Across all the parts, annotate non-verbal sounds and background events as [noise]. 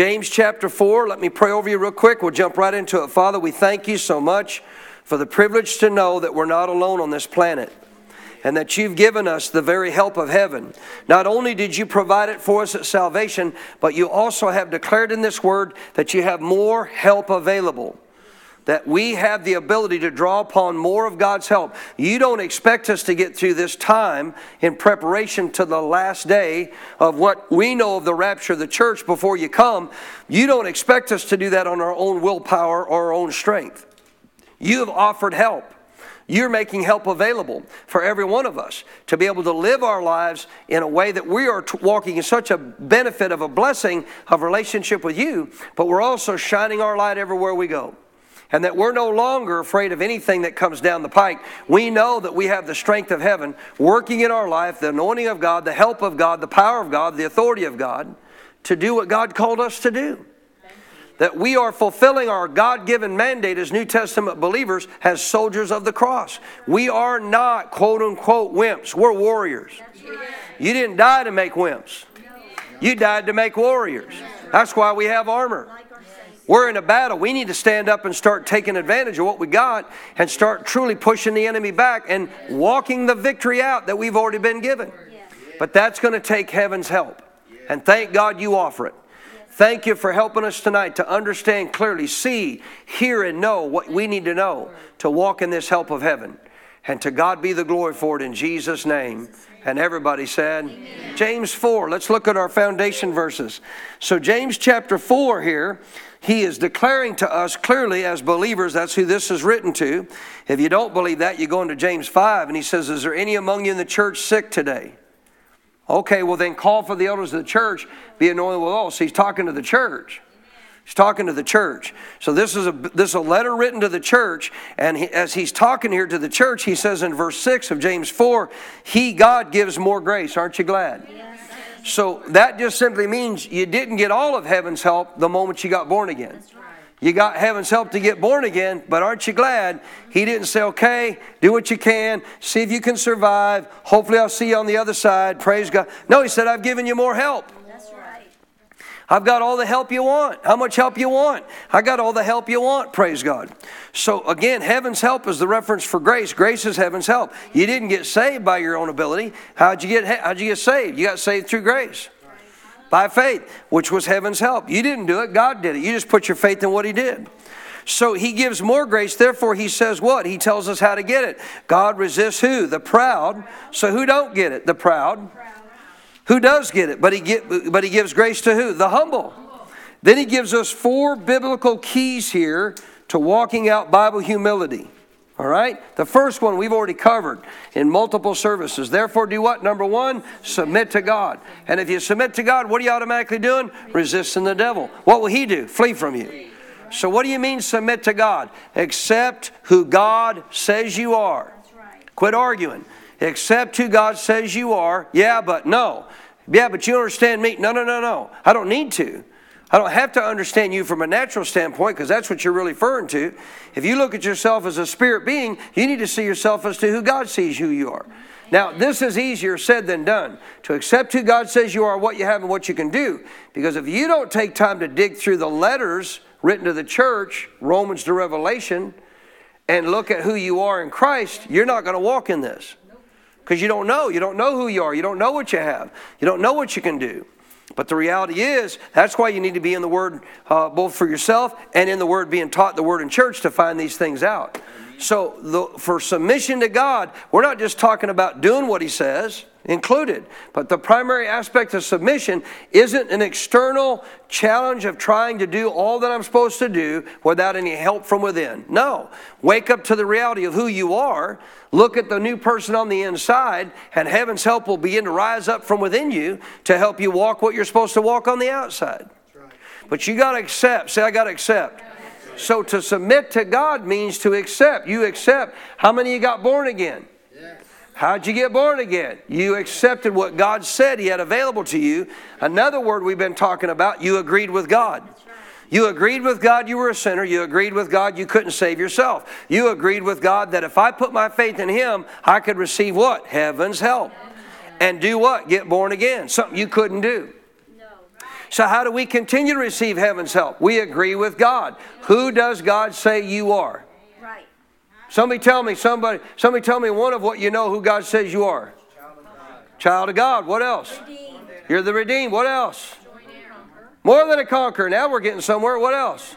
James chapter 4, let me pray over you real quick. We'll jump right into it. Father, we thank you so much for the privilege to know that we're not alone on this planet and that you've given us the very help of heaven. Not only did you provide it for us at salvation, but you also have declared in this word that you have more help available that we have the ability to draw upon more of God's help. You don't expect us to get through this time in preparation to the last day of what we know of the rapture of the church before you come. You don't expect us to do that on our own willpower or our own strength. You have offered help. You're making help available for every one of us to be able to live our lives in a way that we are walking in such a benefit of a blessing of relationship with you, but we're also shining our light everywhere we go and that we're no longer afraid of anything that comes down the pike. We know that we have the strength of heaven working in our life, the anointing of God, the help of God, the power of God, the authority of God to do what God called us to do. That we are fulfilling our God given mandate as New Testament believers as soldiers of the cross. We are not quote unquote wimps, we're warriors. You didn't die to make wimps, you died to make warriors. That's why we have armor. We're in a battle. We need to stand up and start taking advantage of what we got and start truly pushing the enemy back and walking the victory out that we've already been given. But that's going to take heaven's help. And thank God you offer it. Thank you for helping us tonight to understand clearly, see, hear, and know what we need to know to walk in this help of heaven. And to God be the glory for it in Jesus' name. And everybody said, Amen. James 4. Let's look at our foundation verses. So, James chapter 4 here he is declaring to us clearly as believers, that's who this is written to. If you don't believe that, you go into James 5 and he says, Is there any among you in the church sick today? Okay, well then call for the elders of the church, be anointed with oil. So he's talking to the church. He's talking to the church. So this is a this is a letter written to the church, and he, as he's talking here to the church, he says in verse six of James four, He God gives more grace. Aren't you glad? So that just simply means you didn't get all of heaven's help the moment you got born again. You got heaven's help to get born again, but aren't you glad he didn't say, okay, do what you can, see if you can survive. Hopefully, I'll see you on the other side. Praise God. No, he said, I've given you more help. I've got all the help you want. How much help you want? I got all the help you want, praise God. So again, heaven's help is the reference for grace. Grace is heaven's help. You didn't get saved by your own ability. How'd you get how'd you get saved? You got saved through grace. By faith, which was heaven's help. You didn't do it, God did it. You just put your faith in what he did. So he gives more grace. Therefore, he says what? He tells us how to get it. God resists who? The proud. So who don't get it? The proud. Who does get it? But he, get, but he gives grace to who? The humble. Then he gives us four biblical keys here to walking out Bible humility. All right? The first one we've already covered in multiple services. Therefore, do what? Number one, submit to God. And if you submit to God, what are you automatically doing? Resisting the devil. What will he do? Flee from you. So, what do you mean submit to God? Accept who God says you are. Quit arguing. Accept who God says you are. Yeah, but no. Yeah, but you understand me. No, no, no, no. I don't need to. I don't have to understand you from a natural standpoint because that's what you're really referring to. If you look at yourself as a spirit being, you need to see yourself as to who God sees who you are. Now, this is easier said than done to accept who God says you are, what you have, and what you can do. Because if you don't take time to dig through the letters written to the church, Romans to Revelation, and look at who you are in Christ, you're not going to walk in this because you don't know. You don't know who you are. You don't know what you have. You don't know what you can do. But the reality is, that's why you need to be in the Word uh, both for yourself and in the Word being taught the Word in church to find these things out. So, the, for submission to God, we're not just talking about doing what He says, included, but the primary aspect of submission isn't an external challenge of trying to do all that I'm supposed to do without any help from within. No. Wake up to the reality of who you are, look at the new person on the inside, and heaven's help will begin to rise up from within you to help you walk what you're supposed to walk on the outside. But you got to accept. Say, I got to accept. So to submit to God means to accept. You accept. How many of you got born again? How'd you get born again? You accepted what God said He had available to you. Another word we've been talking about, you agreed with God. You agreed with God you were a sinner. You agreed with God you couldn't save yourself. You agreed with God that if I put my faith in Him, I could receive what? Heaven's help. And do what? Get born again. Something you couldn't do. So, how do we continue to receive heaven's help? We agree with God. Who does God say you are? Right. Somebody tell me, somebody, somebody tell me one of what you know who God says you are. Child of God. What else? Redeemed. You're the redeemed. What else? More than a conqueror. Now we're getting somewhere. What else?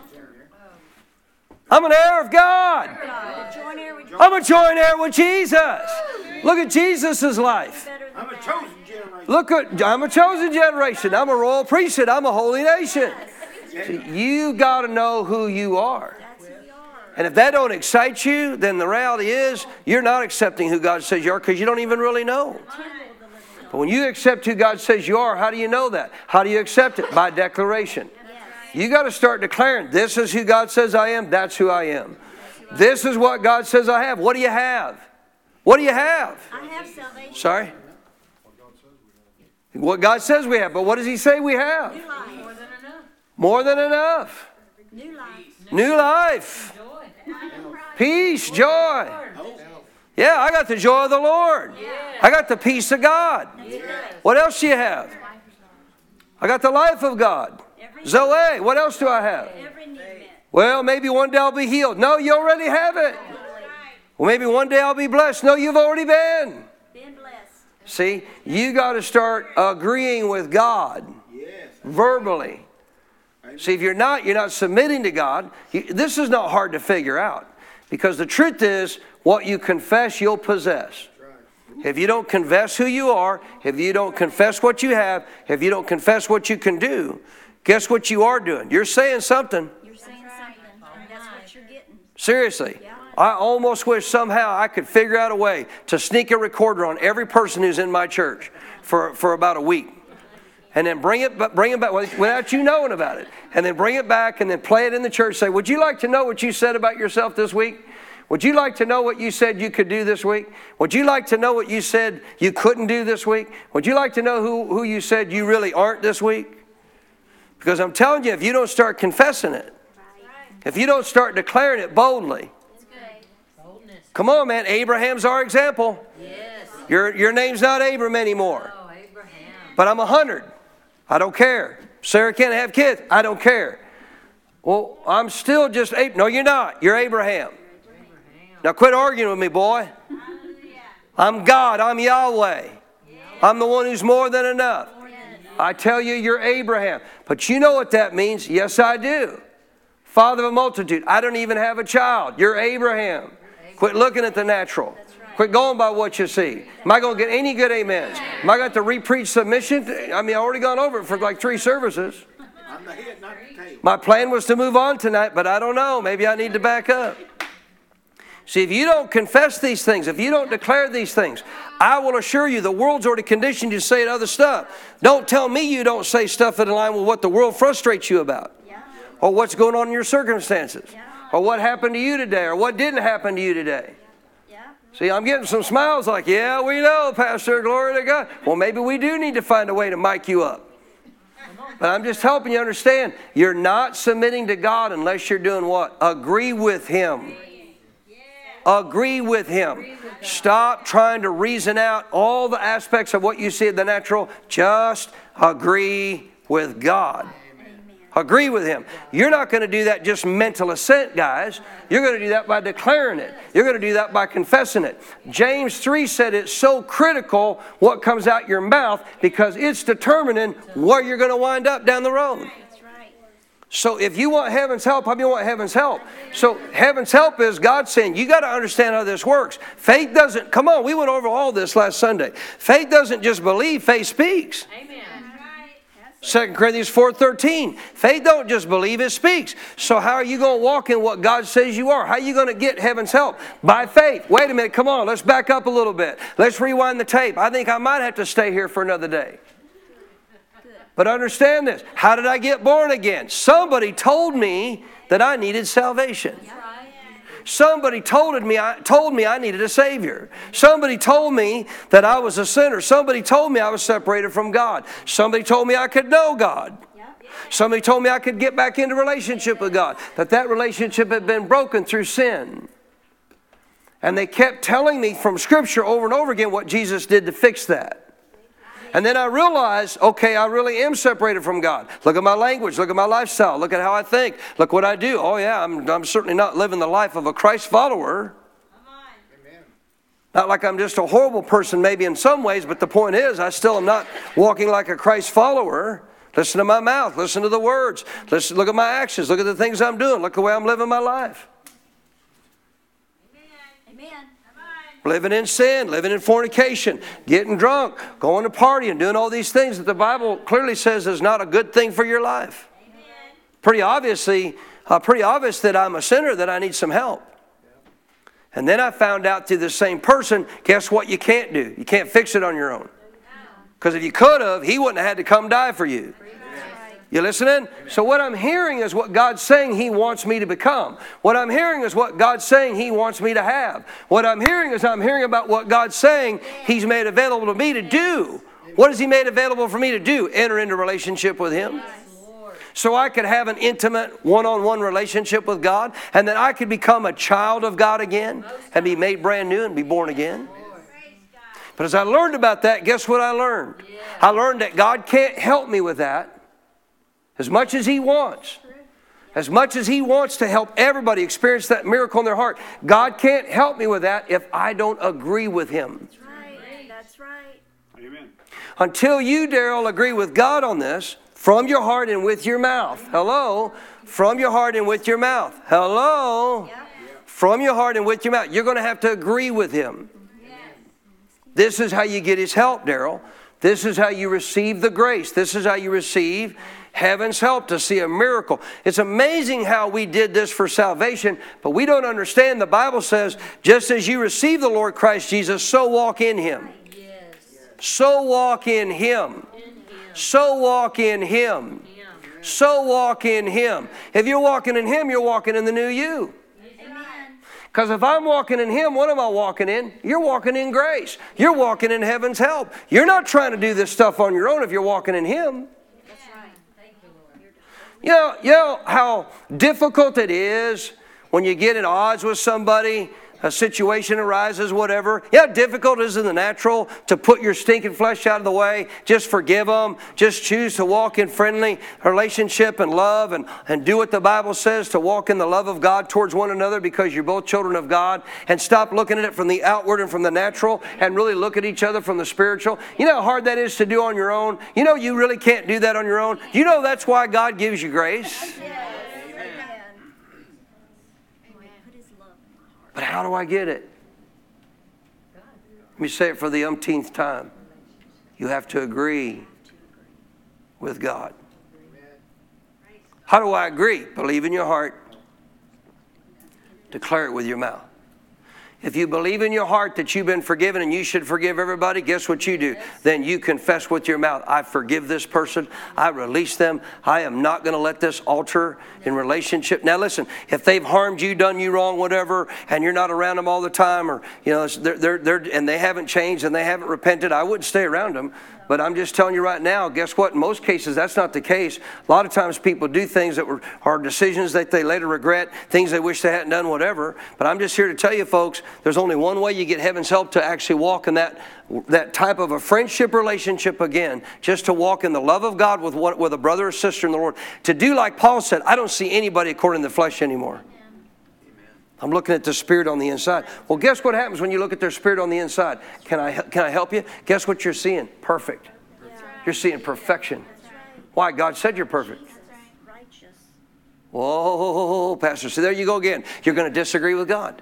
I'm an heir of God. God. A joint heir with I'm a joint heir with Jesus. Look at Jesus' life. I'm a chosen generation. Look at I'm a chosen generation. I'm a royal priesthood. I'm a holy nation. See, you got to know who you are. That's who we are. And if that don't excite you, then the reality is you're not accepting who God says you are because you don't even really know. Temple of the living God. But when you accept who God says you are, how do you know that? How do you accept it? By declaration. You got to start declaring, this is who God says I am, that's who I am. This is what God says I have. What do you have? What do you have? I have salvation. Sorry? What God says we have, but what does He say we have? New life. More than enough. More New life. New life. Peace, joy. Yeah, I got the joy of the Lord. I got the peace of God. What else do you have? I got the life of God. Every, Zoe, what else do I have? every. Well, maybe one day I'll be healed. No, you already have it. Well, maybe one day I'll be blessed. No, you've already been. Been blessed. See, you got to start agreeing with God Yes. verbally. See, if you're not, you're not submitting to God. You- This is not hard to figure out because the truth is, what you confess, you'll possess. If you don't confess who you are, if you don't confess what you have, if you don't confess what you can do, guess what you are doing? You're saying something. You're saying something, and that's what you're getting. Seriously. I almost wish somehow I could figure out a way to sneak a recorder on every person who's in my church for, for about a week. And then bring it, bring it back without you knowing about it. And then bring it back and then play it in the church. Say, would you like to know what you said about yourself this week? Would you like to know what you said you could do this week? Would you like to know what you said you couldn't do this week? Would you like to know who, who you said you really aren't this week? Because I'm telling you, if you don't start confessing it, if you don't start declaring it boldly, Come on, man. Abraham's our example. Yes. Your, your name's not Abram anymore. Oh, Abraham. But I'm a hundred. I don't care. Sarah can't have kids. I don't care. Well, I'm still just Ab- No, you're not. You're Abraham. Abraham. Now quit arguing with me, boy. I'm God. I'm Yahweh. I'm the one who's more than enough. I tell you, you're Abraham. But you know what that means? Yes, I do. Father of a multitude. I don't even have a child. You're Abraham. Quit looking at the natural. Quit going by what you see. Am I going to get any good amens? Am I got to re-preach submission? I mean, I already gone over it for like three services. I'm the head, not the tail. My plan was to move on tonight, but I don't know. Maybe I need to back up. See, if you don't confess these things, if you don't declare these things, I will assure you the world's already conditioned you to say other stuff. Don't tell me you don't say stuff in line with what the world frustrates you about, or what's going on in your circumstances. Or what happened to you today, or what didn't happen to you today. Yeah. See, I'm getting some smiles like, yeah, we know, Pastor, glory to God. Well, maybe we do need to find a way to mic you up. But I'm just helping you understand you're not submitting to God unless you're doing what? Agree with Him. Agree with Him. Stop trying to reason out all the aspects of what you see in the natural. Just agree with God. Agree with Him. You're not going to do that just mental assent, guys. You're going to do that by declaring it. You're going to do that by confessing it. James 3 said it's so critical what comes out your mouth because it's determining where you're going to wind up down the road. So if you want heaven's help, how many want heaven's help? So heaven's help is God saying, you got to understand how this works. Faith doesn't, come on, we went over all this last Sunday. Faith doesn't just believe, faith speaks. Amen. 2 Corinthians 4.13. Faith don't just believe, it speaks. So how are you going to walk in what God says you are? How are you going to get heaven's help? By faith. Wait a minute, come on, let's back up a little bit. Let's rewind the tape. I think I might have to stay here for another day. But understand this. How did I get born again? Somebody told me that I needed salvation. Somebody told me, I, told me I needed a Savior. Somebody told me that I was a sinner. Somebody told me I was separated from God. Somebody told me I could know God. Somebody told me I could get back into relationship with God. That that relationship had been broken through sin. And they kept telling me from Scripture over and over again what Jesus did to fix that. And then I realized, okay, I really am separated from God. Look at my language. Look at my lifestyle. Look at how I think. Look what I do. Oh, yeah, I'm, I'm certainly not living the life of a Christ follower. Not like I'm just a horrible person, maybe in some ways, but the point is, I still am not walking like a Christ follower. Listen to my mouth. Listen to the words. Listen, look at my actions. Look at the things I'm doing. Look at the way I'm living my life. Living in sin, living in fornication, getting drunk, going to party, and doing all these things that the Bible clearly says is not a good thing for your life. Pretty obviously, uh, pretty obvious that I'm a sinner, that I need some help. And then I found out through the same person, guess what you can't do? You can't fix it on your own. Because if you could have, he wouldn't have had to come die for you. You listening? So what I'm hearing is what God's saying He wants me to become. What I'm hearing is what God's saying He wants me to have. What I'm hearing is I'm hearing about what God's saying He's made available to me to do. What has He made available for me to do? Enter into relationship with Him. So I could have an intimate one-on-one relationship with God, and then I could become a child of God again and be made brand new and be born again. But as I learned about that, guess what I learned? I learned that God can't help me with that as much as He wants. As much as He wants to help everybody experience that miracle in their heart, God can't help me with that if I don't agree with Him. That's right. That's right. Amen. Until you, Daryl, agree with God on this from your heart and with your mouth. Hello? From your heart and with your mouth. Hello? From your heart and with your mouth. You're going to have to agree with Him. This is how you get His help, Daryl. This is how you receive the grace. This is how you receive heaven's help to see a miracle. It's amazing how we did this for salvation, but we don't understand. The Bible says, just as you receive the Lord Christ Jesus, so walk in Him. So walk in Him. So walk in Him. So walk in Him. If you're walking in Him, you're walking in the new you. Because if I'm walking in Him, what am I walking in? You're walking in grace. You're walking in heaven's help. You're not trying to do this stuff on your own if you're walking in Him. You know, you know how difficult it is when you get at odds with somebody, a situation arises, whatever. Know difficult is in the natural to put your stinking flesh out of the way, just forgive them, just choose to walk in friendly relationship and love and, and do what the Bible says to walk in the love of God towards one another because you're both children of God and stop looking at it from the outward and from the natural and really look at each other from the spiritual. You know how hard that is to do on your own? You know you really can't do that on your own? You know that's why God gives you grace. Amen. Put his love in my heart. But how do I get it? Let me say it for the umpteenth time. You have to agree with God. How do I agree? Believe in your heart, declare it with your mouth. If you believe in your heart that you've been forgiven and you should forgive everybody, guess what you do? Then you confess with your mouth, I forgive this person. I release them. I am not going to let this alter in relationship. Now listen, if they've harmed you, done you wrong, whatever, and you're not around them all the time or, you know, they're, they're, they're, and they haven't changed and they haven't repented, I wouldn't stay around them. But I'm just telling you right now, guess what? In most cases, that's not the case. A lot of times people do things that were, are decisions that they later regret, things they wish they hadn't done, whatever. But I'm just here to tell you, folks, there's only one way you get heaven's help to actually walk in that, that type of a friendship relationship again, just to walk in the love of God with, one, with a brother or sister in the Lord. To do like Paul said, I don't see anybody according to the flesh anymore. I'm looking at the spirit on the inside. Well, guess what happens when you look at their spirit on the inside? Can I, can I help you? Guess what you're seeing? Perfect. You're seeing perfection. Why? God said you're perfect. Righteous. Whoa, Pastor. So there you go again. You're going to disagree with God.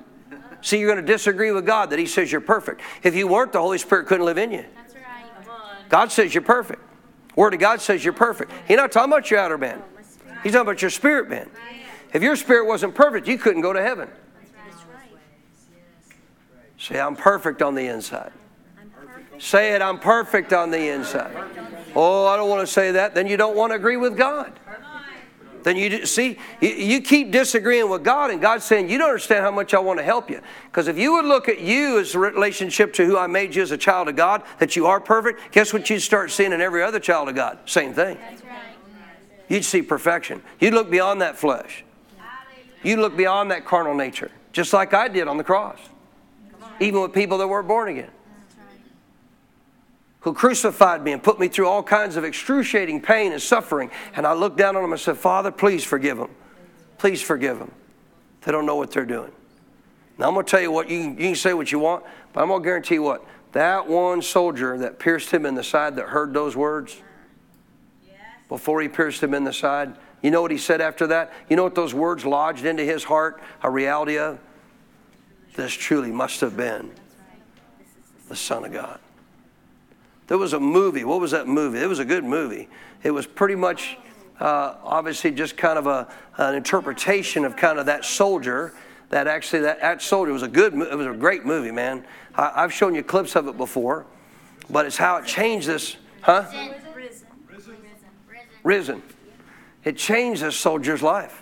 See, you're going to disagree with God that He says you're perfect. If you weren't, the Holy Spirit couldn't live in you. That's right. God says you're perfect. Word of God says you're perfect. He's not talking about your outer man. He's talking about your spirit man. If your spirit wasn't perfect, you couldn't go to heaven. That's right. Say, I'm perfect on the inside. Say it, I'm perfect on the inside. Oh, I don't want to say that. Then you don't want to agree with God. Then you see, you, you keep disagreeing with God, and God's saying, You don't understand how much I want to help you. Because if you would look at you as a relationship to who I made you as a child of God, that you are perfect, guess what you'd start seeing in every other child of God? Same thing. You'd see perfection. You'd look beyond that flesh. You'd look beyond that carnal nature, just like I did on the cross, even with people that weren't born again who crucified me and put me through all kinds of excruciating pain and suffering. And I looked down on them and said, Father, please forgive them. Please forgive them. They don't know what they're doing. Now, I'm going to tell you what, you you can say what you want, but I'm going to guarantee you what. That one soldier that pierced him in the side that heard those words before he pierced him in the side, you know what he said after that? You know what those words lodged into his heart? A reality of? This truly must have been the Son of God. There was a movie. What was that movie? It was a good movie. It was pretty much, uh, obviously, just kind of a, an interpretation of kind of that soldier. That actually, that, that soldier was a good. It was a great movie, man. I, I've shown you clips of it before, but it's how it changed this, huh? Risen. Risen. Risen. Risen. It changed this soldier's life.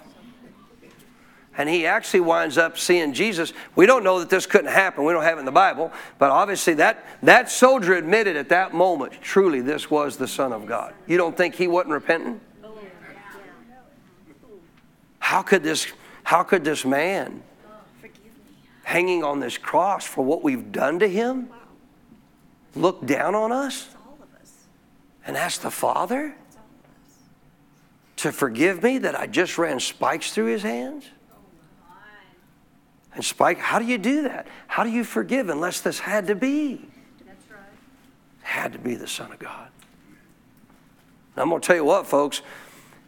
And he actually winds up seeing Jesus. We don't know that this couldn't happen. We don't have it in the Bible. But obviously, that, that soldier admitted at that moment, truly, this was the Son of God. You don't think he wasn't repenting? How could this, how could this man hanging on this cross for what we've done to him look down on us and ask the Father to forgive me that I just ran spikes through his hands? And Spike, how do you do that? How do you forgive unless this had to be? That's right. Had to be the Son of God. And I'm going to tell you what, folks,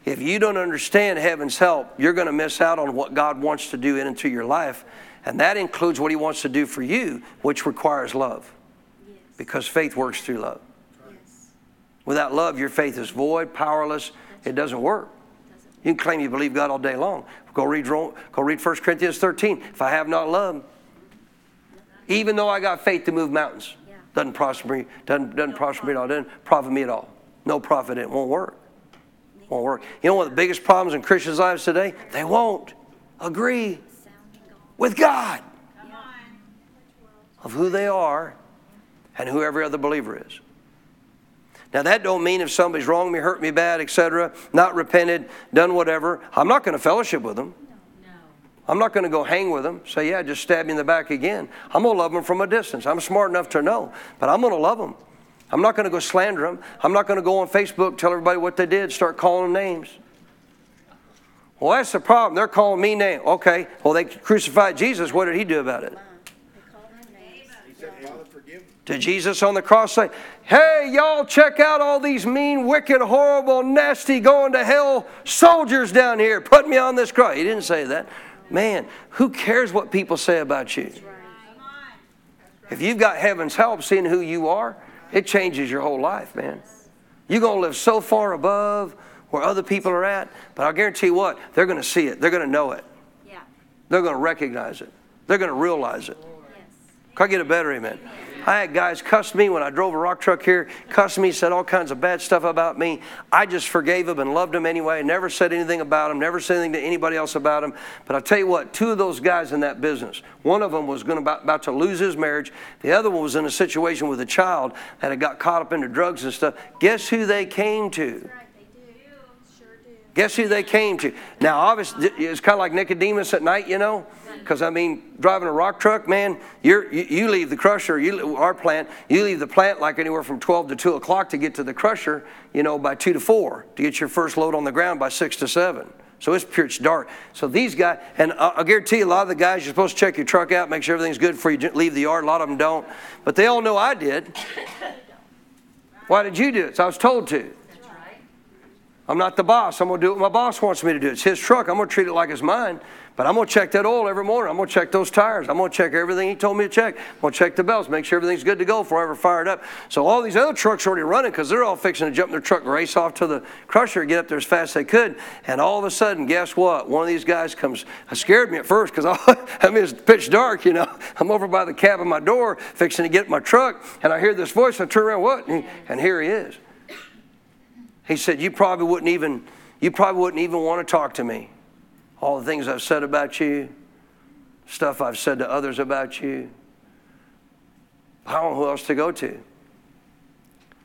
if you don't understand heaven's help, you're going to miss out on what God wants to do in and through your life. And that includes what He wants to do for you, which requires love. Yes. Because faith works through love. Yes. Without love, your faith is void, powerless. It doesn't work. You can claim you believe God all day long. Go read, go read 1 Corinthians 13. If I have not love, even though I got faith to move mountains, doesn't prosper me, doesn't, doesn't prosper me at all, doesn't profit me at all. No profit it. Won't work. Won't work. You know what the biggest problems in Christians' lives today? They won't agree with God of who they are and who every other believer is. Now that don't mean if somebody's wronged me, hurt me bad, etc., not repented, done whatever, I'm not going to fellowship with them. I'm not going to go hang with them. Say, yeah, just stab me in the back again. I'm going to love them from a distance. I'm smart enough to know, but I'm going to love them. I'm not going to go slander them. I'm not going to go on Facebook, tell everybody what they did, start calling them names. Well, that's the problem. They're calling me names. Okay, well, they crucified Jesus. What did he do about it? They call their names. He said, Father, Did Jesus on the cross say, Hey, y'all, check out all these mean, wicked, horrible, nasty, going to hell soldiers down here. Put me on this cross. He didn't say that. Man, who cares what people say about you? If you've got heaven's help seeing who you are, it changes your whole life, man. You're going to live so far above where other people are at, but I'll guarantee you what, they're going to see it. They're going to know it. Yeah. They're going to recognize it. They're going to realize it. Yes. Can I get a better amen? I had guys cuss me when I drove a rock truck here, cuss me, said all kinds of bad stuff about me. I just forgave them and loved them anyway, never said anything about them, never said anything to anybody else about them. But I'll tell you what, two of those guys in that business, one of them was going about, about to lose his marriage, the other one was in a situation with a child that had got caught up into drugs and stuff. Guess who they came to? Right, they do. Sure do. Guess who they came to? Now, obviously, it's kind of like Nicodemus at night, you know? Because, I mean, driving a rock truck, man, you, you leave the crusher, you, our plant, you leave the plant like anywhere from 12 to 2 o'clock to get to the crusher, you know, by 2 to 4, to get your first load on the ground by 6 to 7. So it's pitch dark. So these guys, and I- guarantee you, a lot of the guys, you're supposed to check your truck out, make sure everything's good before you leave the yard. A lot of them don't. But they all know I did. Why did you do it? So I was told to. I'm not the boss. I'm going to do what my boss wants me to do. It's his truck. I'm going to treat it like it's mine. But I'm going to check that oil every morning. I'm going to check those tires. I'm going to check everything he told me to check. I'm going to check the belts, make sure everything's good to go before I ever fire it up. So all these other trucks are already running because they're all fixing to jump in their truck race off to the crusher, get up there as fast as they could. And all of a sudden, guess what? One of these guys comes. It scared me at first because [laughs] I mean it's pitch dark. You know, [laughs] I'm over by the cab of my door fixing to get my truck, and I hear this voice. I turn around, what? And, and here he is. He said, "You probably wouldn't even." You probably wouldn't even want to talk to me. All the things I've said about you, stuff I've said to others about you. I don't know who else to go to.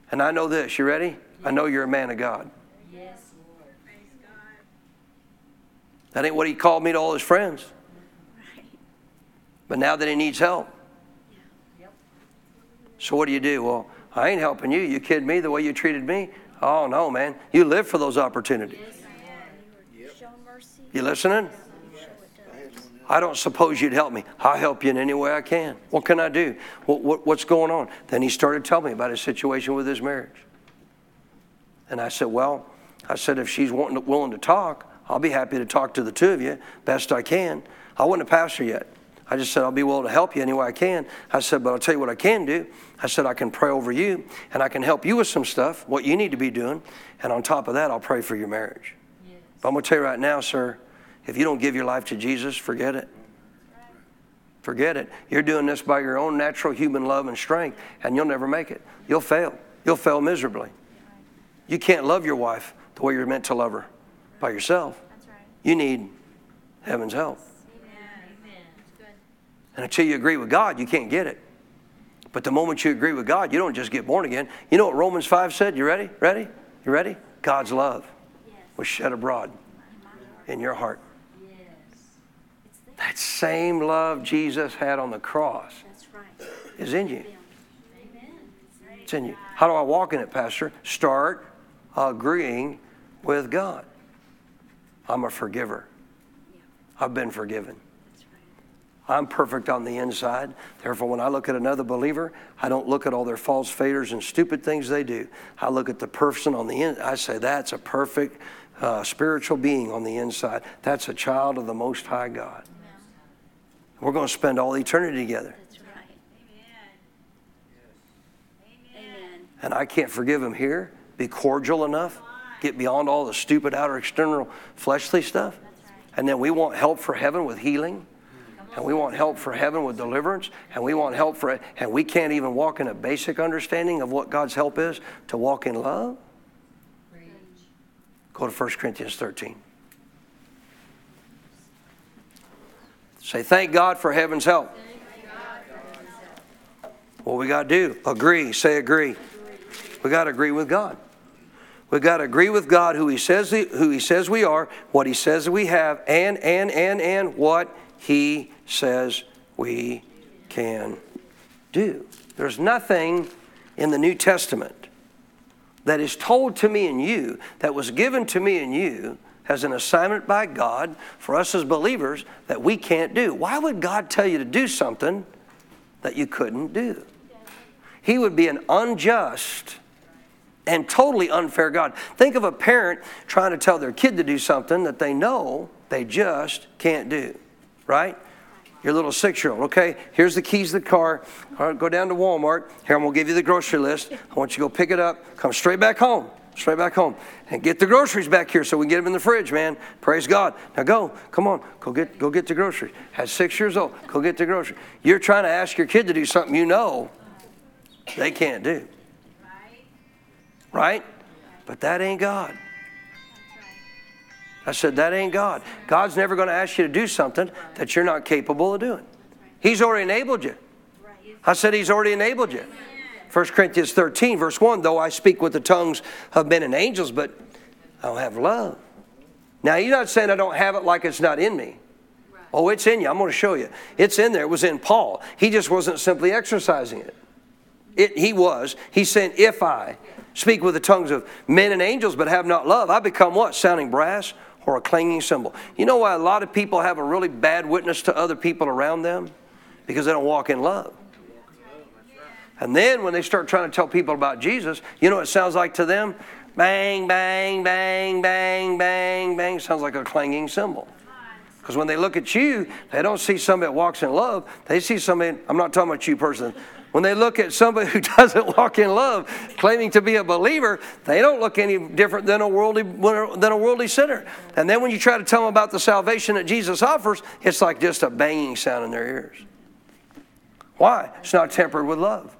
And I know this. You ready? I know you're a man of God. Yes, Lord. Praise God. That ain't what he called me to all his friends. Right. But now that he needs help. So what do you do? Well, I ain't helping you. You kidding me the way you treated me? Oh, no, man. You live for those opportunities. You were shown mercy. You listening? You show it to others. I don't suppose you'd help me. I'll help you in any way I can. What can I do? What, what, what's going on? Then he started telling me about his situation with his marriage. And I said, Well, I said, if she's wanting, willing to talk, I'll be happy to talk to the two of you best I can. I wasn't a pastor yet. I just said, I'll be willing to help you any way I can. I said, but I'll tell you what I can do. I said, I can pray over you and I can help you with some stuff, what you need to be doing. And on top of that, I'll pray for your marriage. But I'm going to tell you right now, sir, if you don't give your life to Jesus, forget it. Forget it. You're doing this by your own natural human love and strength, and you'll never make it. You'll fail. You'll fail miserably. You can't love your wife the way you're meant to love her by yourself. That's right. You need heaven's help. And until you agree with God, you can't get it. But the moment you agree with God, you don't just get born again. You know what Romans 5 said? You ready? Ready? You ready? God's love was shed abroad in your heart. Yes. It's there. That same love Jesus had on the cross is in you. It's in you. How do I walk in it, Pastor? Start agreeing with God. I'm a forgiver. I've been forgiven. That's right. I'm perfect on the inside. Therefore, when I look at another believer, I don't look at all their false faders and stupid things they do. I look at the person on the inside. I say, that's a perfect uh, spiritual being on the inside. That's a child of the Most High God. We're going to spend all eternity together. That's right. Amen. Amen. And I can't forgive him here, be cordial enough, get beyond all the stupid outer external fleshly stuff. And then we want help for heaven with healing. And we want help for heaven with deliverance. And we want help for it, and we can't even walk in a basic understanding of what God's help is to walk in love. Go to 1 Corinthians 13. Say, thank God for heaven's help. What we got to do? Agree. Say agree. We got to agree with God. We got to agree with God who He says who He says we are, what He says we have, and and and and what He says we can do. There's nothing in the New Testament that is told to me and you, that was given to me and you as an assignment by God for us as believers that we can't do. Why would God tell you to do something that you couldn't do? He would be an unjust and totally unfair God. Think of a parent trying to tell their kid to do something that they know they just can't do, right? Your little six year old, okay, here's the keys to the car. All right, go down to Walmart. Here, I'm going to give you the grocery list. I want you to go pick it up, come straight back home, straight back home, and get the groceries back here so we can get them in the fridge, man. Praise God. Now go, come on, go get, go get the groceries. At six years old, go get the groceries. You're trying to ask your kid to do something you know they can't do, right? But that ain't God. I said, that ain't God. God's never going to ask you to do something that you're not capable of doing. He's already enabled you. I said, He's already enabled you. 1 Corinthians 13, verse 1 Though I speak with the tongues of men and angels, but I don't have love. Now, you're not saying I don't have it like it's not in me. Oh, it's in you. I'm going to show you. It's in there. It was in Paul. He just wasn't simply exercising it. It, he was. He said, if I speak with the tongues of men and angels but have not love, I become what? Sounding brass or a clanging cymbal. You know why a lot of people have a really bad witness to other people around them? Because they don't walk in love. And then when they start trying to tell people about Jesus, you know what it sounds like to them? Bang, bang, bang, bang, bang, bang. Sounds like a clanging cymbal. Because when they look at you, they don't see somebody that walks in love. They see somebody, I'm not talking about you person. When they look at somebody [laughs] who doesn't walk in love, claiming to be a believer, they don't look any different than a worldly than a worldly sinner. And then when you try to tell them about the salvation that Jesus offers, it's like just a banging sound in their ears. Why? It's not tempered with love.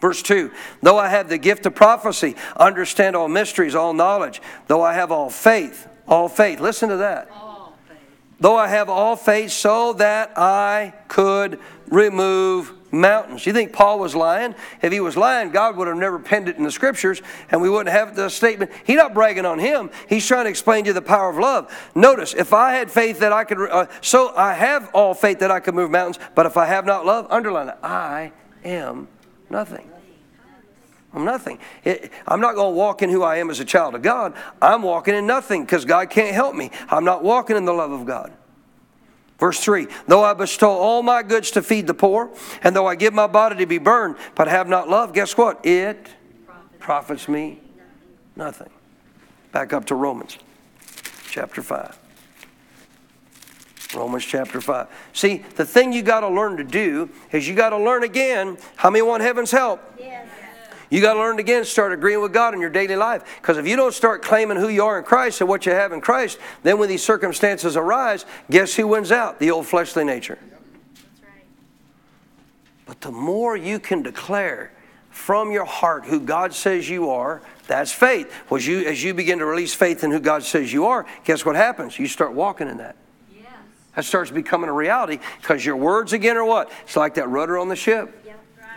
Verse 2 Though I have the gift of prophecy, understand all mysteries, all knowledge, though I have all faith, all faith. Listen to that. Though I have all faith, so that I could remove mountains. You think Paul was lying? If he was lying, God would have never penned it in the scriptures and we wouldn't have the statement. He's not bragging on him. He's trying to explain to you the power of love. Notice, if I had faith that I could, uh, so I have all faith that I could move mountains, but if I have not love, underline it, I am nothing. I'm nothing. It, I'm not going to walk in who I am as a child of God. I'm walking in nothing because God can't help me. I'm not walking in the love of God. Verse 3 Though I bestow all my goods to feed the poor, and though I give my body to be burned, but have not love, guess what? It profits me nothing. Back up to Romans chapter 5. Romans chapter 5. See, the thing you got to learn to do is you got to learn again. How many want heaven's help? Yes. You got to learn again start agreeing with God in your daily life. Because if you don't start claiming who you are in Christ and what you have in Christ, then when these circumstances arise, guess who wins out? The old fleshly nature. Right. But the more you can declare from your heart who God says you are, that's faith. Was you as you begin to release faith in who God says you are, guess what happens? You start walking in that. Yes. That starts becoming a reality because your words again are what? It's like that rudder on the ship. Yep. Right.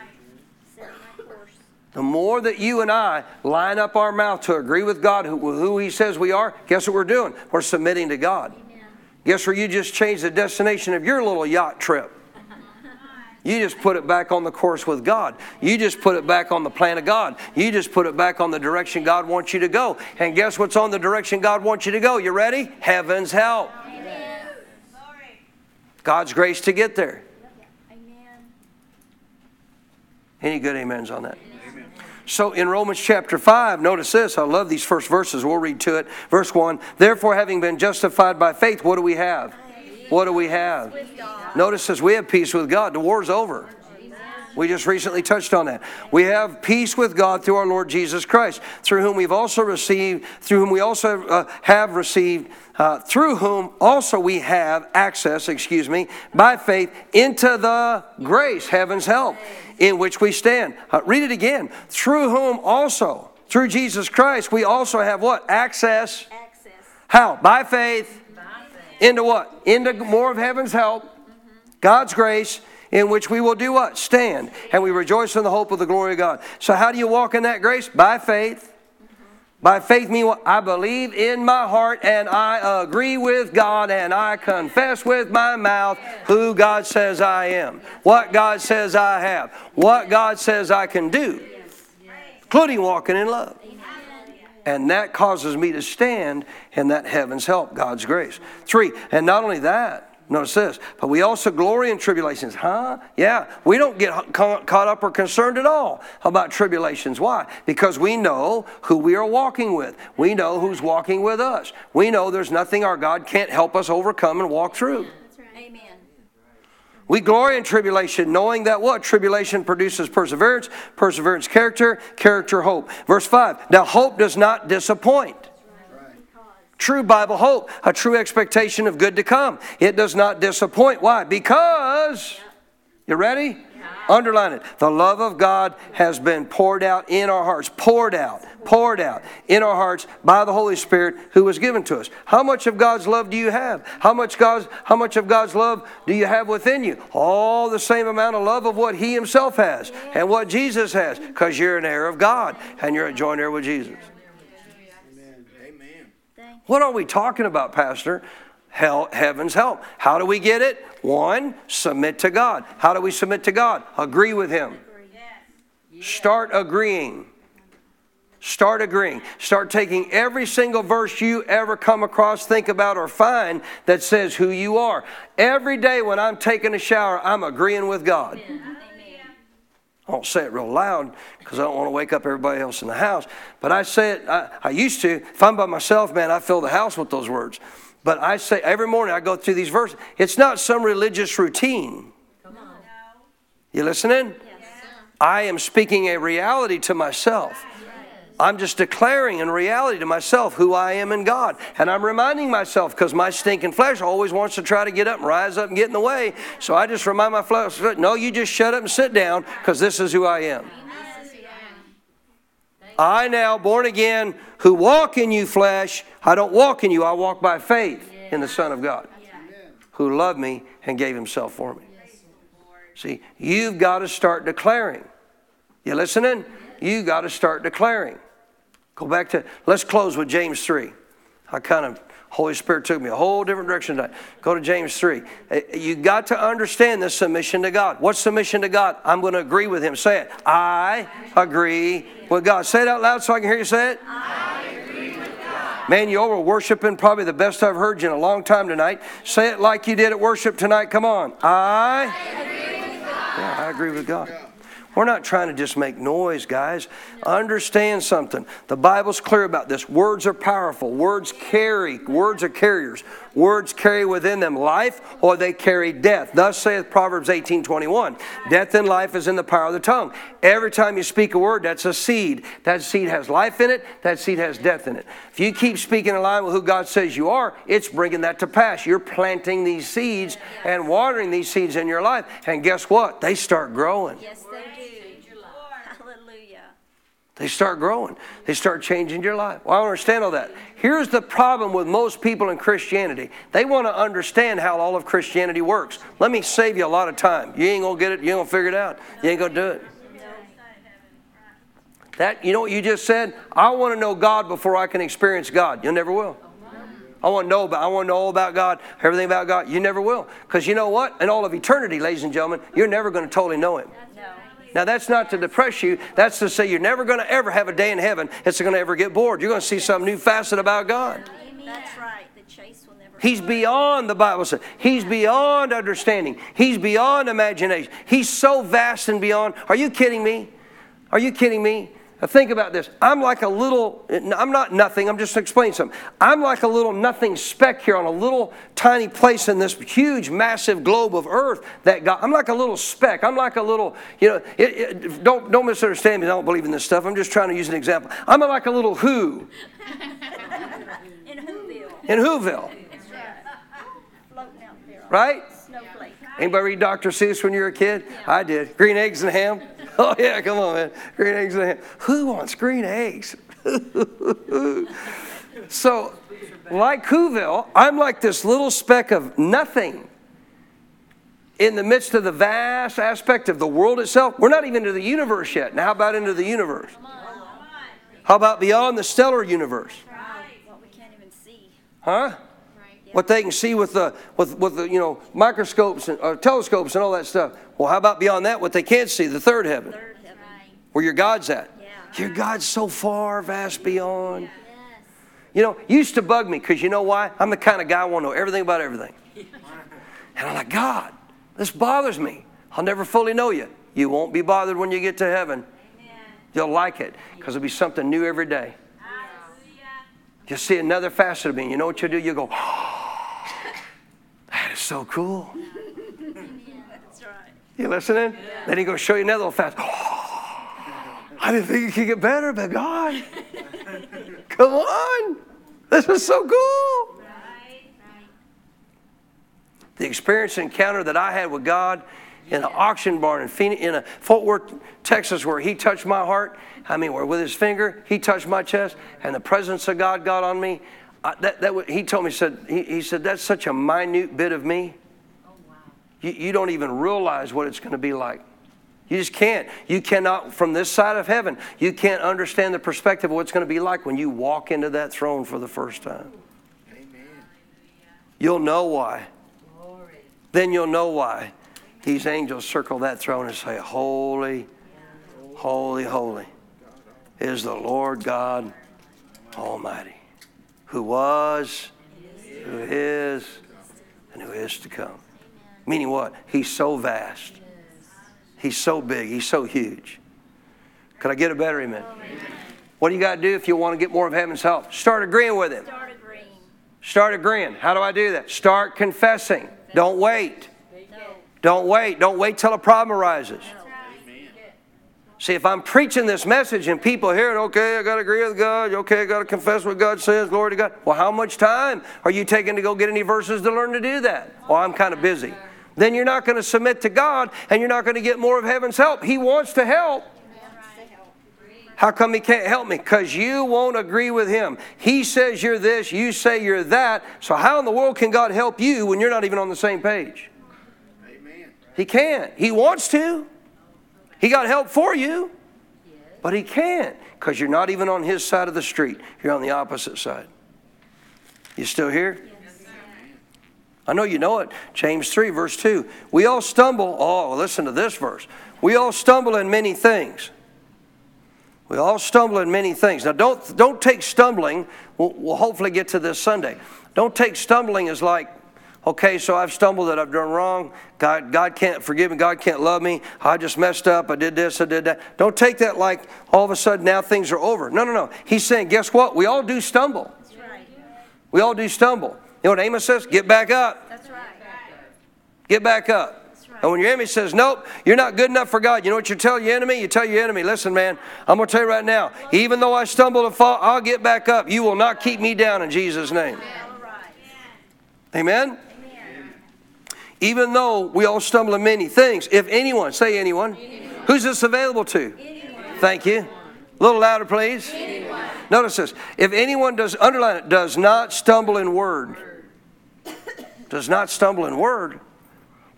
Set my course. The more that you and I line up our mouth to agree with God, who, who He says we are, guess what we're doing? We're submitting to God. Amen. Guess where you just changed the destination of your little yacht trip? [laughs] You just put it back on the course with God. You just put it back on the plan of God. You just put it back on the direction God wants you to go. And guess what's on the direction God wants you to go? You ready? Heaven's help. Amen. God's grace to get there. Amen. Any good amens on that? So in Romans chapter 5, notice this. I love these first verses. We'll read to it. Verse 1 Therefore, having been justified by faith, what do we have? What do we have? Notice this we have peace with God. The war's over. We just recently touched on that. We have peace with God through our Lord Jesus Christ, through whom we've also received, through whom we also uh, have received, uh, through whom also we have access, excuse me, by faith into the grace, heaven's help, in which we stand. Uh, read it again. Through whom also, through Jesus Christ, we also have what? Access. Access. How? By faith. Into what? Into more of heaven's help, God's grace, in which we will do what? Stand. And we rejoice in the hope of the glory of God. So, how do you walk in that grace? By faith. By faith, mean what? I believe in my heart and I agree with God and I confess with my mouth who God says I am, what God says I have, what God says I can do, including walking in love. And that causes me to stand in that heaven's help, God's grace. Three, and not only that, notice this, but we also glory in tribulations. Huh? Yeah, we don't get caught up or concerned at all about tribulations. Why? Because we know who we are walking with. We know who's walking with us. We know there's nothing our God can't help us overcome and walk through. That's right. Amen. We glory in tribulation, knowing that what? Tribulation produces perseverance, perseverance, character, character, hope. Verse 5 Now, hope does not disappoint. True Bible hope, a true expectation of good to come. It does not disappoint. Why? Because, you ready? Underline it. The love of God has been poured out in our hearts. Poured out. Poured out in our hearts by the Holy Spirit who was given to us. How much of God's love do you have? How much God's how much of God's love do you have within you? All the same amount of love of what He Himself has and what Jesus has, because you're an heir of God and you're a joint heir with Jesus. What are we talking about, Pastor? Hell, heaven's help. How do we get it? One, submit to God. How do we submit to God? Agree with Him. Start agreeing. Start agreeing. Start taking every single verse you ever come across, think about, or find that says who you are. Every day when I'm taking a shower, I'm agreeing with God. I don't say it real loud because I don't want to wake up everybody else in the house. But I say it, I, I used to. If I'm by myself, man, I fill the house with those words. But I say every morning I go through these verses. It's not some religious routine. You listening? I am speaking a reality to myself. I'm just declaring in reality to myself who I am in God. And I'm reminding myself because my stinking flesh always wants to try to get up and rise up and get in the way. So I just remind my flesh, no, you just shut up and sit down because this is who I am. I now, born again, who walk in you, flesh, I don't walk in you, I walk by faith in the Son of God who loved me and gave himself for me. See, you've got to start declaring. You listening? You got to start declaring. Go back to, let's close with James 3. I kind of, Holy Spirit took me a whole different direction tonight. Go to James 3. Uh, you got to understand this submission to God. What's submission to God? I'm going to agree with Him. Say it. I agree with God. Say it out loud so I can hear you say it. I agree with God. Man, you all were worshiping probably the best I've heard you in a long time tonight. Say it like you did at worship tonight. Come on. I, I agree with God. Yeah, I agree with God. We're not trying to just make noise, guys. Understand something. The Bible's clear about this. Words are powerful. Words carry. Words are carriers. Words carry within them life or they carry death. Thus saith Proverbs 18 21. Death and life is in the power of the tongue. Every time you speak a word, that's a seed. That seed has life in it, that seed has death in it. If you keep speaking in line with who God says you are, it's bringing that to pass. You're planting these seeds and watering these seeds in your life. And guess what? They start growing. Yes, they do. They start growing. They start changing your life. Well, I don't understand all that. Here's the problem with most people in Christianity. They want to understand how all of Christianity works. Let me save you a lot of time. You ain't gonna get it, you ain't gonna figure it out. You ain't gonna do it. That you know what you just said? I want to know God before I can experience God. You never will. I want to know about I want to know all about God, everything about God. You never will. Because you know what? In all of eternity, ladies and gentlemen, you're never going to totally know Him. No. Now, that's not to depress you. That's to say you're never going to ever have a day in heaven that's going to ever get bored. You're going to see some new facet about God. That's right. The chase will never. He's beyond, the Bible says. He's beyond understanding. He's beyond imagination. He's so vast and beyond. Are you kidding me? Are you kidding me? Now think about this. I'm like a little, I'm not nothing, I'm just explaining something. I'm like a little nothing speck here on a little tiny place in this huge, massive globe of earth that God, I'm like a little speck. I'm like a little, you know, it, it, don't, don't misunderstand me. I don't believe in this stuff. I'm just trying to use an example. I'm like a little who In Whoville. in Whoville, Floating out there. right? Snowflake. Anybody read Dr. Seuss when you were a kid? I did. Green eggs and ham. [laughs] Oh yeah, come on, man. Green eggs and ham. Who wants green eggs? [laughs] so, like Whoville, I'm like this little speck of nothing in the midst of the vast aspect of the world itself. We're not even into the universe yet. Now, how about into the universe? How about beyond the stellar universe? What we can't even see. Huh? What they can see with the with with the you know microscopes and or telescopes and all that stuff. Well, how about beyond that? What they can't see, the third heaven, Third heaven. where your God's at. Yeah. Your God's so far, vast beyond. You know, used to bug me because you know why? I'm the kind of guy I want to know everything about everything. [laughs] And I'm like, God, this bothers me. I'll never fully know you. You won't be bothered when you get to heaven. You'll like it because it'll be something new every day. You'll see another facet of me. You know what you'll do? You'll go, so cool. [laughs] You listening? Then he goes show you another little facet. [laughs] I didn't think it could get better, but God, come on. This is so cool. The experience and encounter that I had with God in an auction barn in Phoenix, in Fort Worth, Texas, where He touched my heart. I mean, where with His finger He touched my chest, and the presence of God got on me. I, that, that, he told me, said, he, he said, that's such a minute bit of me. You, you don't even realize what it's going to be like. You just can't. You cannot, from this side of heaven, you can't understand the perspective of what it's going to be like when you walk into that throne for the first time. Amen. You'll know why. Then you'll know why these angels circle that throne and say, Holy, holy, holy is the Lord God Almighty, who was, who is, and who is to come. Meaning what? He's so vast. He's so big. He's so huge. Could I get a better amen? What do you got to do if you want to get more of heaven's help? Start agreeing with Him. Start agreeing. Start agreeing. How do I do that? Start confessing. Don't wait. No. Don't wait. Don't wait till a problem arises. See, if I'm preaching this message and people hear it, okay, I got to agree with God. Okay, I got to confess what God says. Glory to God. Well, how much time are you taking to go get any verses to learn to do that? Well, I'm kind of busy. Then you're not going to submit to God and you're not going to get more of heaven's help. He wants to help. How come he can't help me? Because you won't agree with him. He says you're this, you say you're that. So, how in the world can God help you when you're not even on the same page? Amen. He can't. He wants to. He got help for you, but he can't because you're not even on his side of the street. You're on the opposite side. You still here? I know you know it. James 3, verse 2. We all stumble. Oh, listen to this verse. We all stumble in many things. We all stumble in many things. Now, don't, don't take stumbling, we'll, we'll hopefully get to this Sunday. Don't take stumbling as like, okay, so I've stumbled that I've done wrong. God, God can't forgive me. God can't love me. I just messed up. I did this. I did that. Don't take that like all of a sudden now things are over. No, no, no. He's saying, guess what? We all do stumble. That's right. We all do stumble. You know what Amos says? Get back up. That's right. Get back up. right. And when your enemy says, Nope, you're not good enough for God, you know what you tell your enemy? You tell your enemy, Listen, man, I'm going to tell you right now, even though I stumble and fall, I'll get back up. You will not keep me down in Jesus' name. All right. Amen? Amen. Even though we all stumble in many things, if anyone, say anyone, who's this available to? Thank you. A little louder, please. Notice this. If anyone does, underline it, does not stumble in word. Does not stumble in word.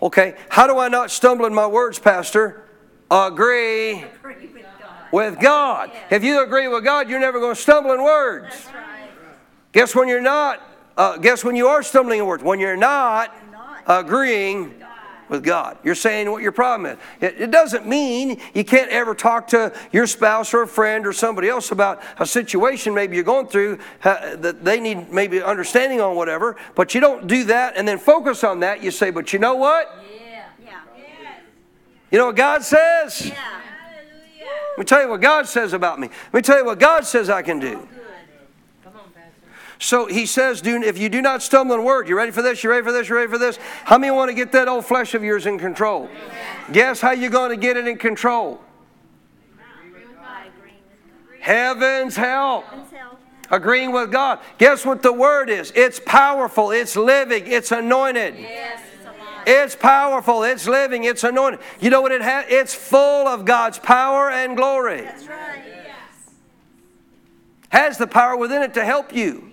Okay, how do I not stumble in my words, Pastor? Agree Agree with God. with God. If you agree with God, you're never going to stumble in words. Right. Guess when you're not, uh, guess when you are stumbling in words? When you're not. Agreeing with God. You're saying what your problem is. It, it doesn't mean you can't ever talk to your spouse or a friend or somebody else about a situation maybe you're going through uh, that they need maybe understanding on whatever, but you don't do that and then focus on that. You say, but you know what? Yeah. Yeah. You know what God says? Yeah. Let me tell you what God says about me. Let me tell you what God says I can do. So he says, do, if you do not stumble in word, you ready for this? You ready for this? You ready for this? How many want to get that old flesh of yours in control? Guess how you're going to get it in control? I agree with God. Heaven's help. Heaven's help. Agreeing with God. Guess what the word is? It's powerful, it's living, it's anointed. Yes, it's. It's powerful, it's living, it's anointed. You know what it has? It's full of God's power and glory. That's right. Has the power within it to help you.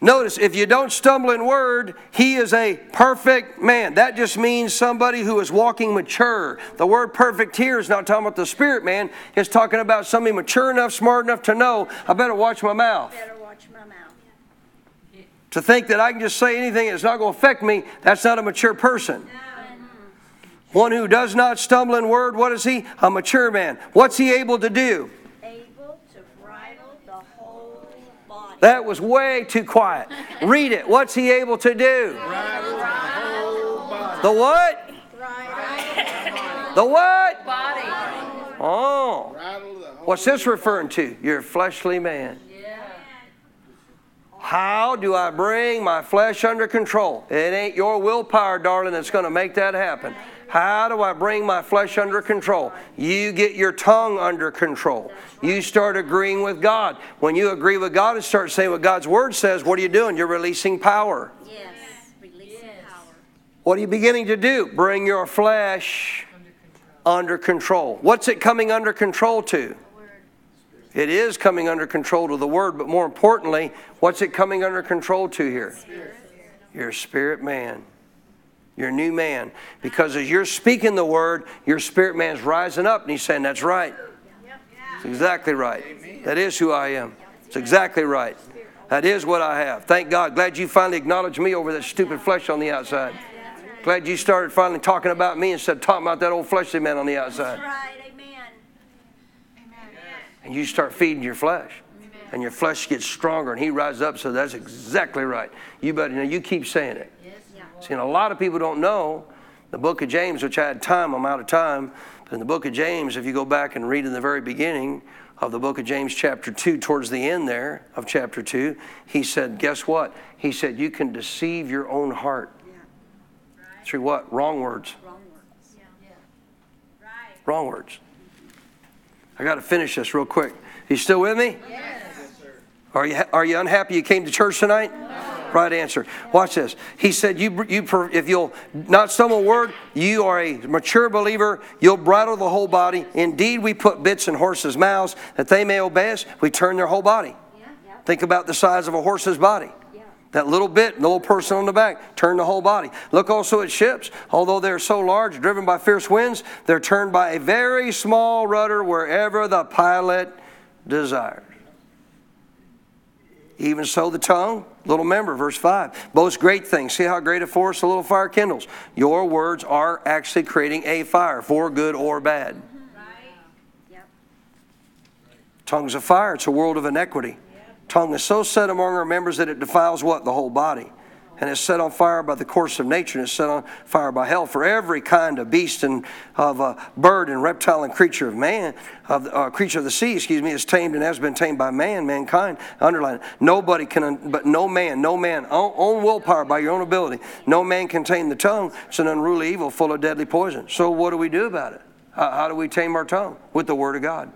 Notice, if you don't stumble in word, he is a perfect man. That just means somebody who is walking mature. The word perfect here is not talking about the spirit man, it's talking about somebody mature enough, smart enough to know, I better watch my mouth. Better watch my mouth. To think that I can just say anything and it's not going to affect me, that's not a mature person. One who does not stumble in word, what is he? A mature man. What's he able to do? Able to bridle the whole body. That was way too quiet. Read it. What's he able to do? The what? The what? Oh. What's this referring to? Your fleshly man. How do I bring my flesh under control? It ain't your willpower, darling, that's going to make that happen. How do I bring my flesh under control? You get your tongue under control. You start agreeing with God. When you agree with God and start saying what God's word says, what are you doing? You're releasing power. Yes. Releasing power. What are you beginning to do? Bring your flesh under control. What's it coming under control to? It is coming under control to the Word, but more importantly, what's it coming under control to here? Your spirit man. Your new man. Because as you're speaking the Word, your spirit man's rising up and he's saying, That's right. That's exactly right. That is who I am. It's exactly right. That is what I have. Thank God. Glad you finally acknowledged me over that stupid flesh on the outside. Glad you started finally talking about me instead of talking about that old fleshly man on the outside. Right. Amen. And you start feeding your flesh. And your flesh gets stronger and he rises up. So that's exactly right. You better know you keep saying it. Yeah. See, and a lot of people don't know The book of James, which I had time, I'm out of time. But in the book of James, if you go back and read in the very beginning of the book of James, chapter 2, towards the end there of chapter 2, he said, Guess what? He said, You can deceive your own heart. Through what? Wrong words. Wrong words. I got to finish this real quick. You still with me? Yes. Are you, are you unhappy you came to church tonight? No. Right answer. Watch this. He said, you, you, if you'll not stumble a word, you are a mature believer. You'll bridle the whole body. Indeed, we put bits in horses' mouths that they may obey us. We turn their whole body. Think about the size of a horse's body. That little bit, the little person on the back, turn the whole body. Look also at ships. Although they're so large, driven by fierce winds, they're turned by a very small rudder wherever the pilot desires. Even so, the tongue, little member, verse 5, boasts great things. See how great a force a little fire kindles. Your words are actually creating a fire, for good or bad. Right. Yep. Tongue's a fire, it's a world of iniquity tongue is so set among our members that it defiles what? The whole body. And is set on fire by the course of nature and is set on fire by hell. For every kind of beast and of uh, bird and reptile and creature of man, of uh, creature of the sea, excuse me, is tamed and has been tamed by man, mankind. Underline. Nobody can, but no man, no man, own, own willpower by your own ability. No man can tame the tongue. It's an unruly evil full of deadly poison. So what do we do about it? How, how do we tame our tongue? With the Word of God.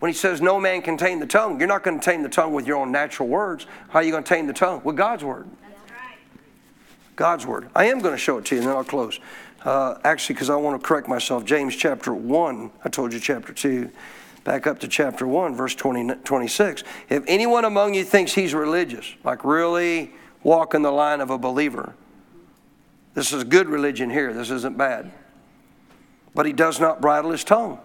When he says no man can tame the tongue, you're not going to tame the tongue with your own natural words. How are you going to tame the tongue? With God's word. God's word. I am going to show it to you, and then I'll close. Uh, actually, because I want to correct myself. James chapter 1, I told you chapter 2. Back up to chapter 1, verse 20, 26. If anyone among you thinks he's religious, like really walking the line of a believer, this is good religion here. This isn't bad. But he does not bridle his tongue.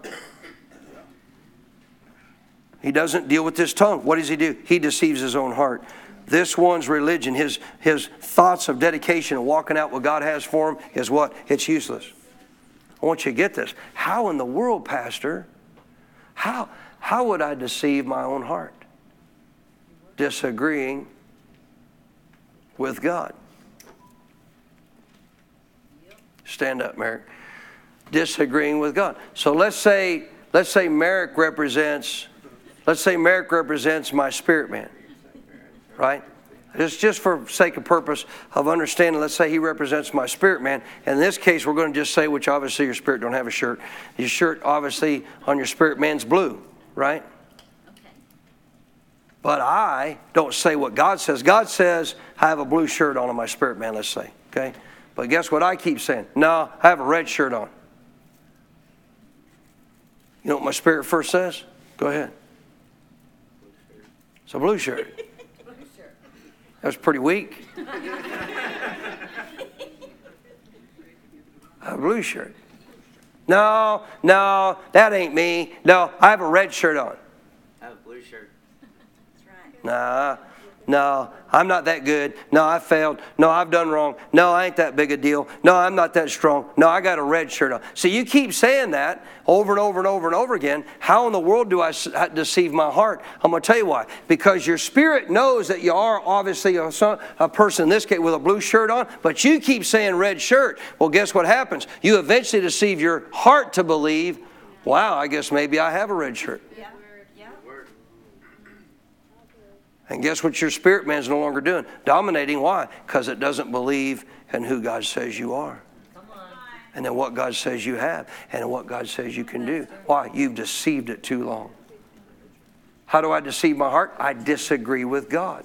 He doesn't deal with his tongue. What does he do? He deceives his own heart. This one's religion, his, his thoughts of dedication and walking out what God has for him, is what? It's useless. I want you to get this. How in the world, Pastor, how, how would I deceive my own heart? Disagreeing with God. Stand up, Merrick. Disagreeing with God. So let's say, let's say Merrick represents Let's say Merrick represents my spirit man, right? It's just for sake of purpose of understanding. Let's say he represents my spirit man. In this case, we're going to just say, which obviously your spirit don't have a shirt. Your shirt, obviously, on your spirit man's blue, right? But I don't say what God says. God says, I have a blue shirt on on my spirit man, let's say, okay? But guess what I keep saying? No, I have a red shirt on. You know what my spirit first says? Go ahead. It's a [laughs] blue shirt. That was pretty weak. [laughs] a blue shirt. No, no, that ain't me. No, I have a red shirt on. I have a blue shirt. That's right. Nah, no, I'm not that good. No, I failed. No, I've done wrong. No, I ain't that big a deal. No, I'm not that strong. No, I got a red shirt on. So you keep saying that over and over and over and over again. How in the world do I uh, deceive my heart? I'm going to tell you why. Because your spirit knows that you are obviously a, a person, in this case, with a blue shirt on, but you keep saying red shirt. Well, guess what happens? You eventually deceive your heart to believe, wow, I guess maybe I have a red shirt. Yeah. And guess what your spirit man's no longer doing? Dominating. Why? Because it doesn't believe in who God says you are. And then what God says you have. And what God says you can do. Why? You've deceived it too long. How do I deceive my heart? I disagree with God.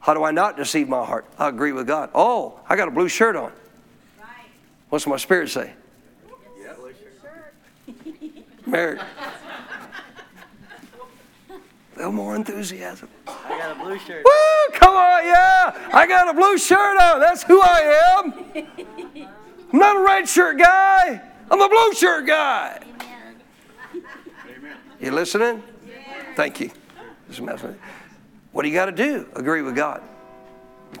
How do I not deceive my heart? I agree with God. Oh, I got a blue shirt on. What's my spirit say? Yeah, blue Merrick little more enthusiasm. I got a blue shirt. Woo! Come on, yeah! I got a blue shirt on. That's who I am. I'm not a red shirt guy. I'm a blue shirt guy. Amen. You listening? Thank you. What do you got to do? Agree with God.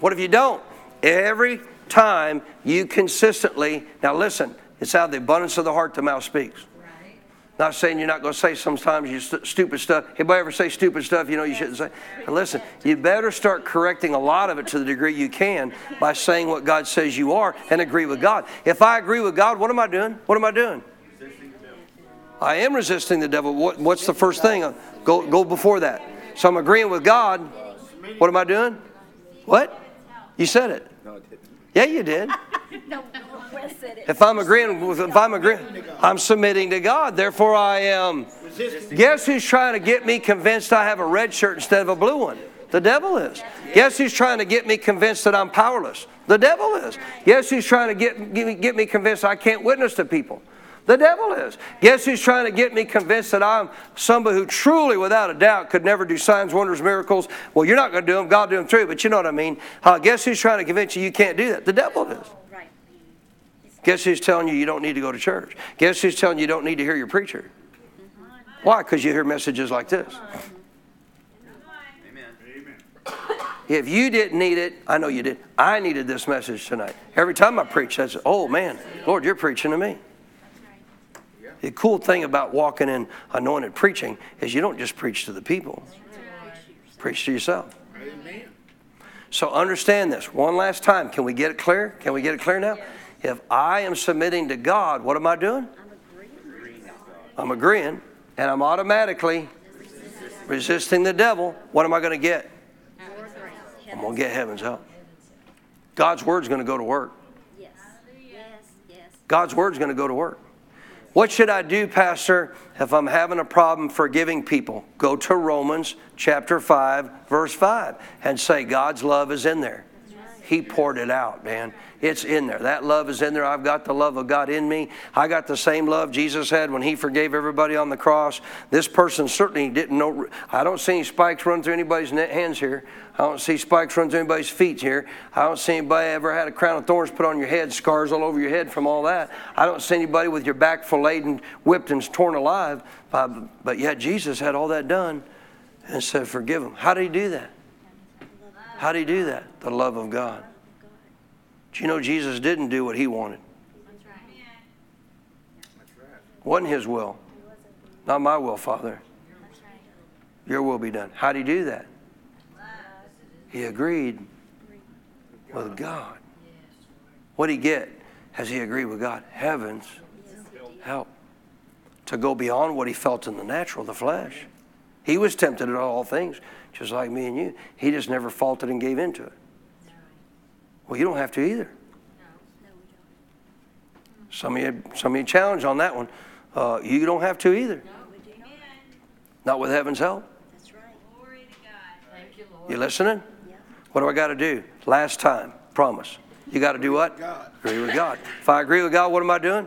What if you don't? Every time you consistently, now listen, it's out of the abundance of the heart the mouth speaks. Not saying you're not going to say sometimes you st- stupid stuff. Anybody ever say stupid stuff you know you shouldn't say? But listen, you better start correcting a lot of it to the degree you can by saying what God says you are and agree with God. If I agree with God, what am I doing? What am I doing? I am resisting the devil. What, what's the first thing? Go, go before that. So I'm agreeing with God. What am I doing? What? You said it. Yeah, you did. [laughs] If I'm agreeing if I'm agreeing, I'm submitting to God. Therefore, I am. Guess who's trying to get me convinced I have a red shirt instead of a blue one? The devil is. Guess who's trying to get me convinced that I'm powerless? The devil is. Guess who's trying to get, get me convinced I can't witness to people? The devil is. Guess who's trying to get me convinced that I'm somebody who truly, without a doubt, could never do signs, wonders, miracles? Well, you're not going to do them. God do them through. But you know what I mean. Uh, guess who's trying to convince you you can't do that? The devil is. Guess who's telling you you don't need to go to church? Guess who's telling you you don't need to hear your preacher? Why? Because you hear messages like this. Amen. If you didn't need it, I know you did. I needed this message tonight. Every time I preach, that's, oh man, Lord, you're preaching to me. The cool thing about walking in anointed preaching is you don't just preach to the people, preach to yourself. Amen. So understand this one last time. Can we get it clear? Can we get it clear now? If I am submitting to God, what am I doing? I'm agreeing, I'm agreeing and I'm automatically resisting the devil. What am I going to get? I'm going to get heaven's help. God's word's going to go to work. Yes. Yes. Yes. God's word's going to go to work. What should I do, Pastor, if I'm having a problem forgiving people? Go to Romans chapter 5, verse 5, and say, God's love is in there. He poured it out, man. It's in there. That love is in there. I've got the love of God in me. I got the same love Jesus had when He forgave everybody on the cross. This person certainly didn't know. I don't see any spikes run through anybody's hands here. I don't see spikes run through anybody's feet here. I don't see anybody ever had a crown of thorns put on your head, scars all over your head from all that. I don't see anybody with your back filleted and whipped and torn alive. But yet Jesus had all that done and said, Forgive them. How did He do that? How did He do that? The love of God. Do you know Jesus didn't do what He wanted? Wasn't His will. Not my will, Father. Your will be done. How did He do that? He agreed with God. What did he get as he agreed with God? Heaven's help. To go beyond what he felt in the natural, the flesh. He was tempted in all things, just like me and you. He just never faltered and gave into it. Well, you don't have to either. Some of you, some of you challenged on that one. Uh, you don't have to either. Not with heaven's help. That's right. You Lord. You listening? What do I got to do? Last time, promise. You got to do what? God. Agree with God. If I agree with God, what am I doing?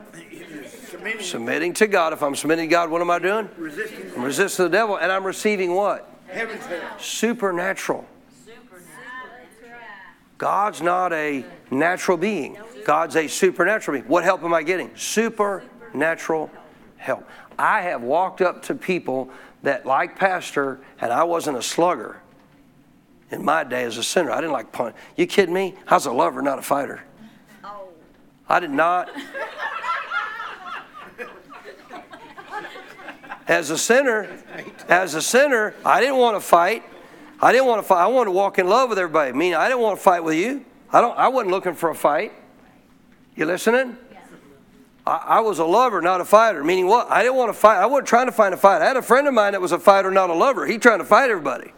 Submitting, Submitting to God. If I'm submitting to God, what am I doing? resisting I'm resisting the devil, and I'm receiving what? Heaven's help. Supernatural. God's not a natural being. God's a supernatural being. What help am I getting? Supernatural help. I have walked up to people that, like Pastor, and I wasn't a slugger in my day as a sinner. I didn't like punch. You kidding me? I was a lover, not a fighter. Oh. I did not. As a sinner, as a sinner, I didn't want to fight. I didn't want to fight. I wanted to walk in love with everybody. I mean, I didn't want to fight with you. I don't. I wasn't looking for a fight. You listening? I, I was a lover, not a fighter. Meaning what? I didn't want to fight. I wasn't trying to find a fight. I had a friend of mine that was a fighter, not a lover. He trying to fight everybody.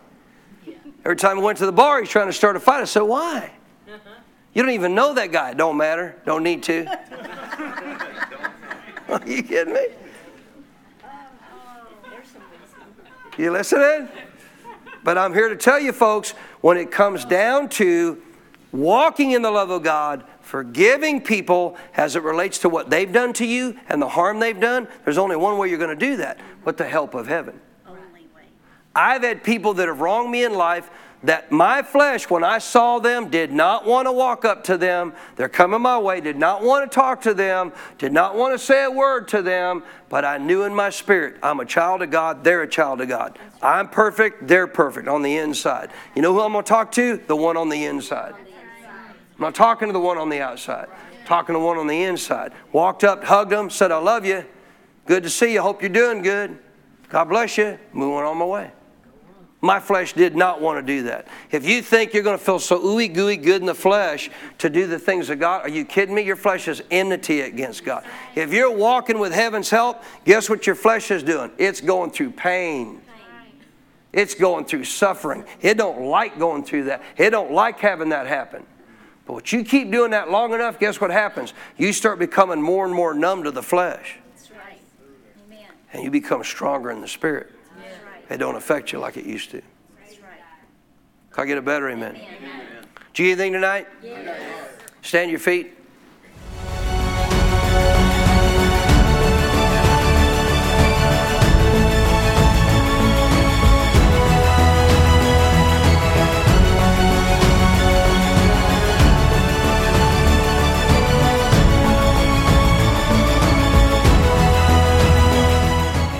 Every time we went to the bar, he's trying to start a fight. I said, why? Uh-huh. You don't even know that guy. Don't matter. Don't need to. Are [laughs] [laughs] you kidding me? There's some wisdom. You listening? But I'm here to tell you, folks, when it comes down to walking in the love of God, forgiving people as it relates to what they've done to you and the harm they've done, there's only one way you're going to do that with the help of heaven. Only way. I've had people that have wronged me in life that my flesh, when I saw them, did not want to walk up to them. They're coming my way, did not want to talk to them, did not want to say a word to them, but I knew in my spirit, I'm a child of God, they're a child of God. I'm perfect, they're perfect on the inside. You know who I'm going to talk to? The one on the inside. I'm not talking to the one on the outside. I'm talking to the one on the inside. Walked up, hugged them, said, I love you. Good to see you. Hope you're doing good. God bless you. Moving on my way. My flesh did not want to do that. If you think you're going to feel so ooey gooey good in the flesh to do the things of God, are you kidding me? Your flesh is enmity against God. If you're walking with heaven's help, guess what your flesh is doing? It's going through pain. It's going through suffering. It don't like going through that. It don't like having that happen. But what you keep doing that long enough, guess what happens? You start becoming more and more numb to the flesh. That's right. Amen. And you become stronger in the spirit. It don't affect you like it used to. Can I get a better amen? Amen. Did you anything tonight? Stand your feet.